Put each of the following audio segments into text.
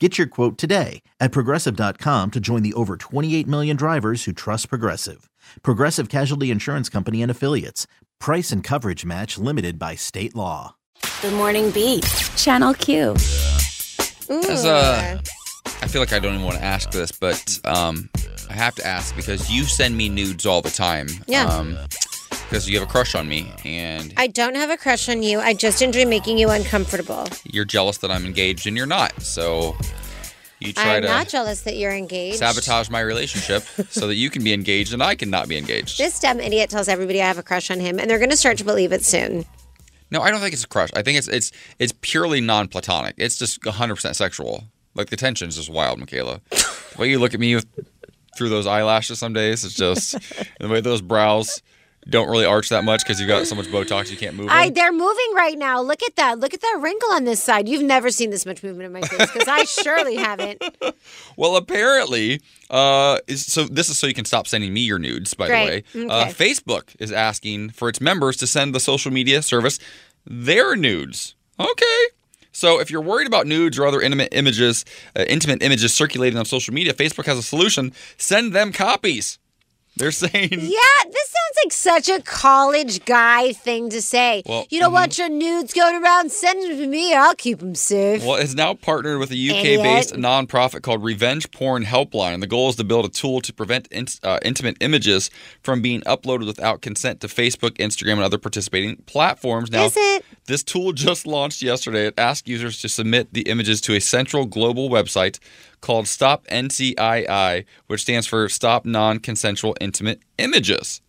Get your quote today at progressive.com to join the over 28 million drivers who trust Progressive. Progressive Casualty Insurance Company and Affiliates. Price and coverage match limited by state law. Good Morning Beat, Channel Q. As uh, I feel like I don't even want to ask this, but um, I have to ask because you send me nudes all the time. Yeah. Um, because you have a crush on me, and I don't have a crush on you. I just enjoy making you uncomfortable. you're jealous that I'm engaged, and you're not. So you try I'm to not jealous that you're engaged. sabotage my relationship so that you can be engaged and I can not be engaged. This dumb idiot tells everybody I have a crush on him, and they're going to start to believe it soon. No, I don't think it's a crush. I think it's it's it's purely non-platonic. It's just 100% sexual. Like the tension is just wild, Michaela. the way you look at me with, through those eyelashes some days, it's just the way those brows don't really arch that much because you've got so much Botox you can't move. I, they're moving right now. Look at that. Look at that wrinkle on this side. You've never seen this much movement in my face because I surely haven't. Well, apparently, uh, so this is so you can stop sending me your nudes. By Great. the way, uh, Facebook is asking for its members to send the social media service their nudes. Okay. So if you're worried about nudes or other intimate images, uh, intimate images circulating on social media, Facebook has a solution. Send them copies. They're saying. Yeah, this sounds like such a college guy thing to say. Well, mm-hmm. you don't want your nudes going around? Send them to me. I'll keep them safe. Well, it's now partnered with a UK-based Idiot. nonprofit called Revenge Porn Helpline. The goal is to build a tool to prevent in, uh, intimate images from being uploaded without consent to Facebook, Instagram, and other participating platforms. Now, Is it? this tool just launched yesterday. It asks users to submit the images to a central global website called Stop NCII, which stands for Stop Non-Consensual Intimate Images.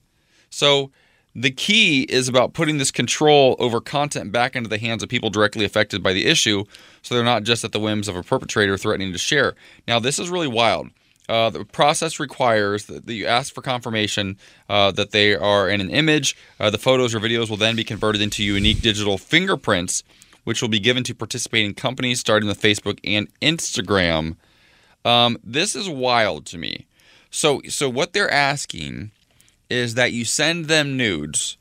So the key is about putting this control over content back into the hands of people directly affected by the issue so they're not just at the whims of a perpetrator threatening to share. Now, this is really wild. Uh, the process requires that that you ask for confirmation uh, that they are in an image. Uh, the photos or videos will then be converted into unique digital fingerprints, which will be given to participating companies starting with Facebook and Instagram. Um, this is wild to me. So, so what they're asking is that you send them nudes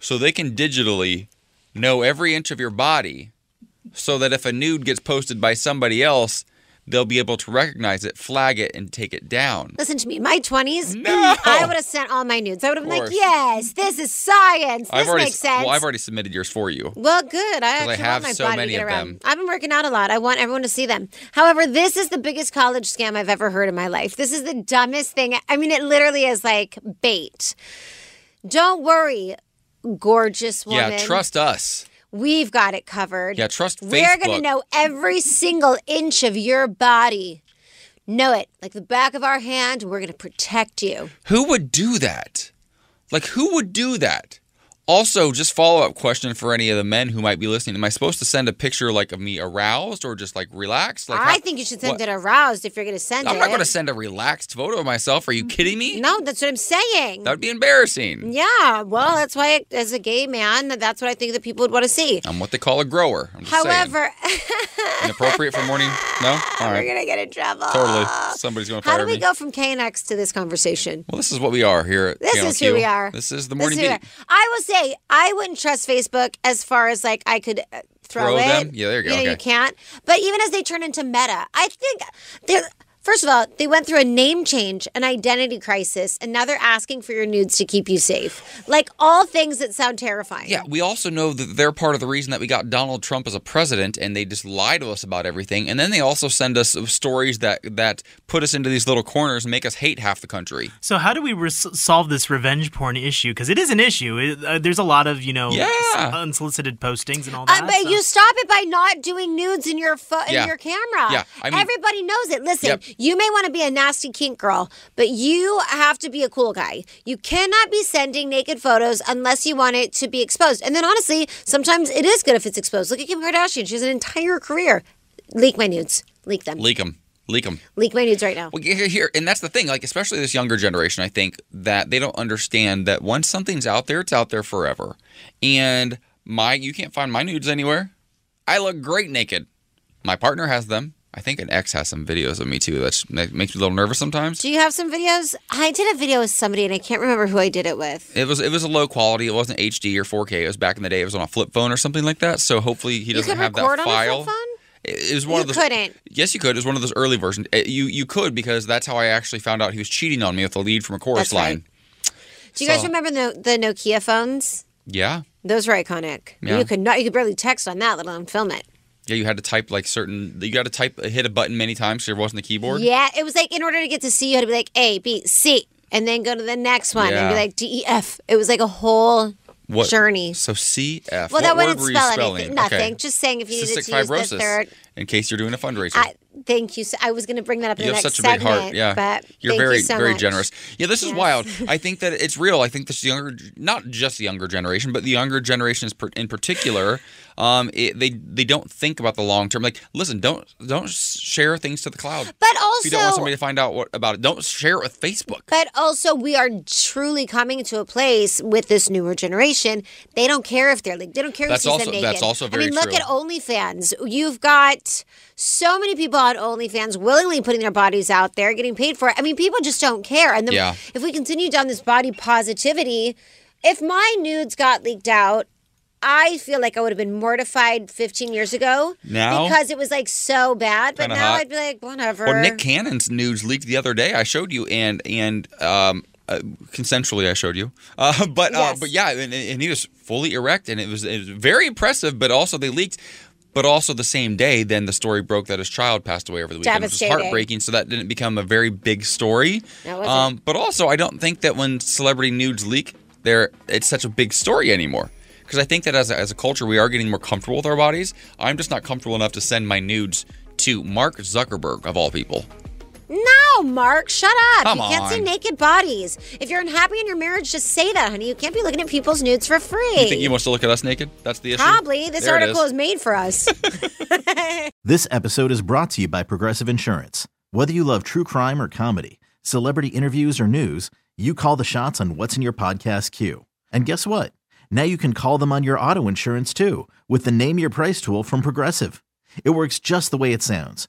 so they can digitally know every inch of your body so that if a nude gets posted by somebody else, they'll be able to recognize it, flag it, and take it down. Listen to me. In my 20s, No! I would have sent all my nudes. I would have been like, yes, this is science. This I've already makes sense. well, I've already submitted yours for you. Well, good. I I have so many of around. them. I've been working out a lot. I want everyone to see them. However, this is the biggest college scam I've ever heard in my life. This is the dumbest thing. I mean, it literally is like bait. Don't worry, gorgeous woman. Yeah, trust us. We've got it covered. Yeah, trust Facebook. We're going to know every single inch of your body. Know it like the back of our hand. We're going to protect you. Who would do that? Like, who would do that? Also, just follow up question for any of the men who might be listening. Am I supposed to send a picture like of me aroused or just like relaxed? Like, I how- think you should send what- it aroused if you're going to send it. I'm not going to send a relaxed photo of myself. Are you kidding me? No, that's what I'm saying. That would be embarrassing. Yeah, well, that's why, as a gay man, that's what I think that people would want to see. I'm what they call a grower. I'm just saying. However, inappropriate for morning. No, all we're gonna get in trouble. totally. Somebody's going to How do we me. go from KNX to this conversation? Well, this is what we are here at This is who we are. This is the morning is who we are. I will say, I wouldn't trust Facebook as far as like I could uh, throw, Throw it. them? Yeah, there you go, You know, you can't. But even as they turn into Meta, I think they're First of all, they went through a name change, an identity crisis, and now they're asking for your nudes to keep you safe. Like all things that sound terrifying. Yeah, we also know that they're part of the reason that we got Donald Trump as a president, and they just lie to us about everything. And then they also send us stories that that put us into these little corners and make us hate half the country. So how do we res- solve this revenge porn issue? Because it is an issue. It, uh, there's a lot of you know Yeah. unsolicited postings and all that. Uh, but so- you stop it by not doing nudes in your fo- in Yeah. your camera. Yeah, I mean- everybody knows it. Listen, Yep. You may want to be a nasty kink girl, but you have to be a cool guy. You cannot be sending naked photos unless you want it to be exposed. And then honestly, sometimes it is good if it's exposed. Look at Kim Kardashian; she has an entire career. Leak my nudes. Leak them. Leak them. Leak them. Leak my nudes right now. Well, here, here, and that's the thing. Like, especially this younger generation, I think that they don't understand that once something's out there, it's out there forever. And my, you can't find my nudes anywhere. I look great naked. My partner has them. I think an ex has some videos of me too. That makes me a little nervous sometimes. Do you have some videos? I did a video with somebody, and I can't remember who I did it with. It was it was a low quality. It wasn't HD or 4K. It was back in the day. It was on a flip phone or something like that. So hopefully he doesn't have that on a file. It it was one You of those. couldn't. Yes, you could. It was one of those early versions. Uh, You you could because that's how I actually found out he was cheating on me with the lead from a chorus That's right. line. Do you guys remember the, the Nokia phones? Yeah. Those were iconic. Yeah. You could not. You could barely text on that, let alone film it. Yeah, you had to type like certain. You got to type hit a button many times. So there wasn't a keyboard. Yeah, it was like in order to get to C, you had to be like A, B, C, and then go to the next one and be like D, E, F. It was like a whole What journey. So C F. Well, what that wouldn't spell anything. Nothing. Okay. Just saying if you needed to use the third. In case you're doing a fundraiser. I, thank you. So I was going to bring that up in you the have next such a big segment. heart. Yeah. but You're very, you so very much. generous. Yeah, this is wild. I think that it's real. I think this younger, not just the younger generation, but the younger generation is in particular, um, it, they they don't think about the long term. Like, listen, don't don't share things to the cloud. But if you don't want somebody to find out what about it, don't share it with Facebook. But also, we are truly coming to a place with this newer generation. They don't care if they're like they don't care That's if you also- send naked. that's also I very mean, look true. at OnlyFans. You've got so many people on OnlyFans willingly putting their bodies out there, getting paid for it. I mean, people just don't care. And then Yeah. if we continue down this body positivity, if my nudes got leaked out. I feel like I would have been mortified 15 years ago Now? because it was like so bad. But now hot. I'd be like, whatever. Well, Nick Cannon's nudes leaked the other day. I showed you, and and um, uh, consensually I showed you. Uh, but uh, but yeah, and, and he was fully erect, and it was it was very impressive. But also they leaked. But also the same day, then the story broke that his child passed away over the weekend, which was heartbreaking. So that didn't become a very big story. Um, but also, I don't think that when celebrity nudes leak, there it's such a big story anymore. Because I think that as a, as a culture, we are getting more comfortable with our bodies. I'm just not comfortable enough to send my nudes to Mark Zuckerberg of all people. No, Mark, shut up. Come you can't see naked bodies. If you're unhappy in your marriage, just say that, honey. You can't be looking at people's nudes for free. You think he wants to look at us naked? That's the issue. Probably. This There article is. is made for us. This episode is brought to you by Progressive Insurance. Whether you love true crime or comedy, celebrity interviews or news, you call the shots on what's in your podcast queue. And guess what? Now you can call them on your auto insurance too with the Name Your Price tool from Progressive. It works just the way it sounds.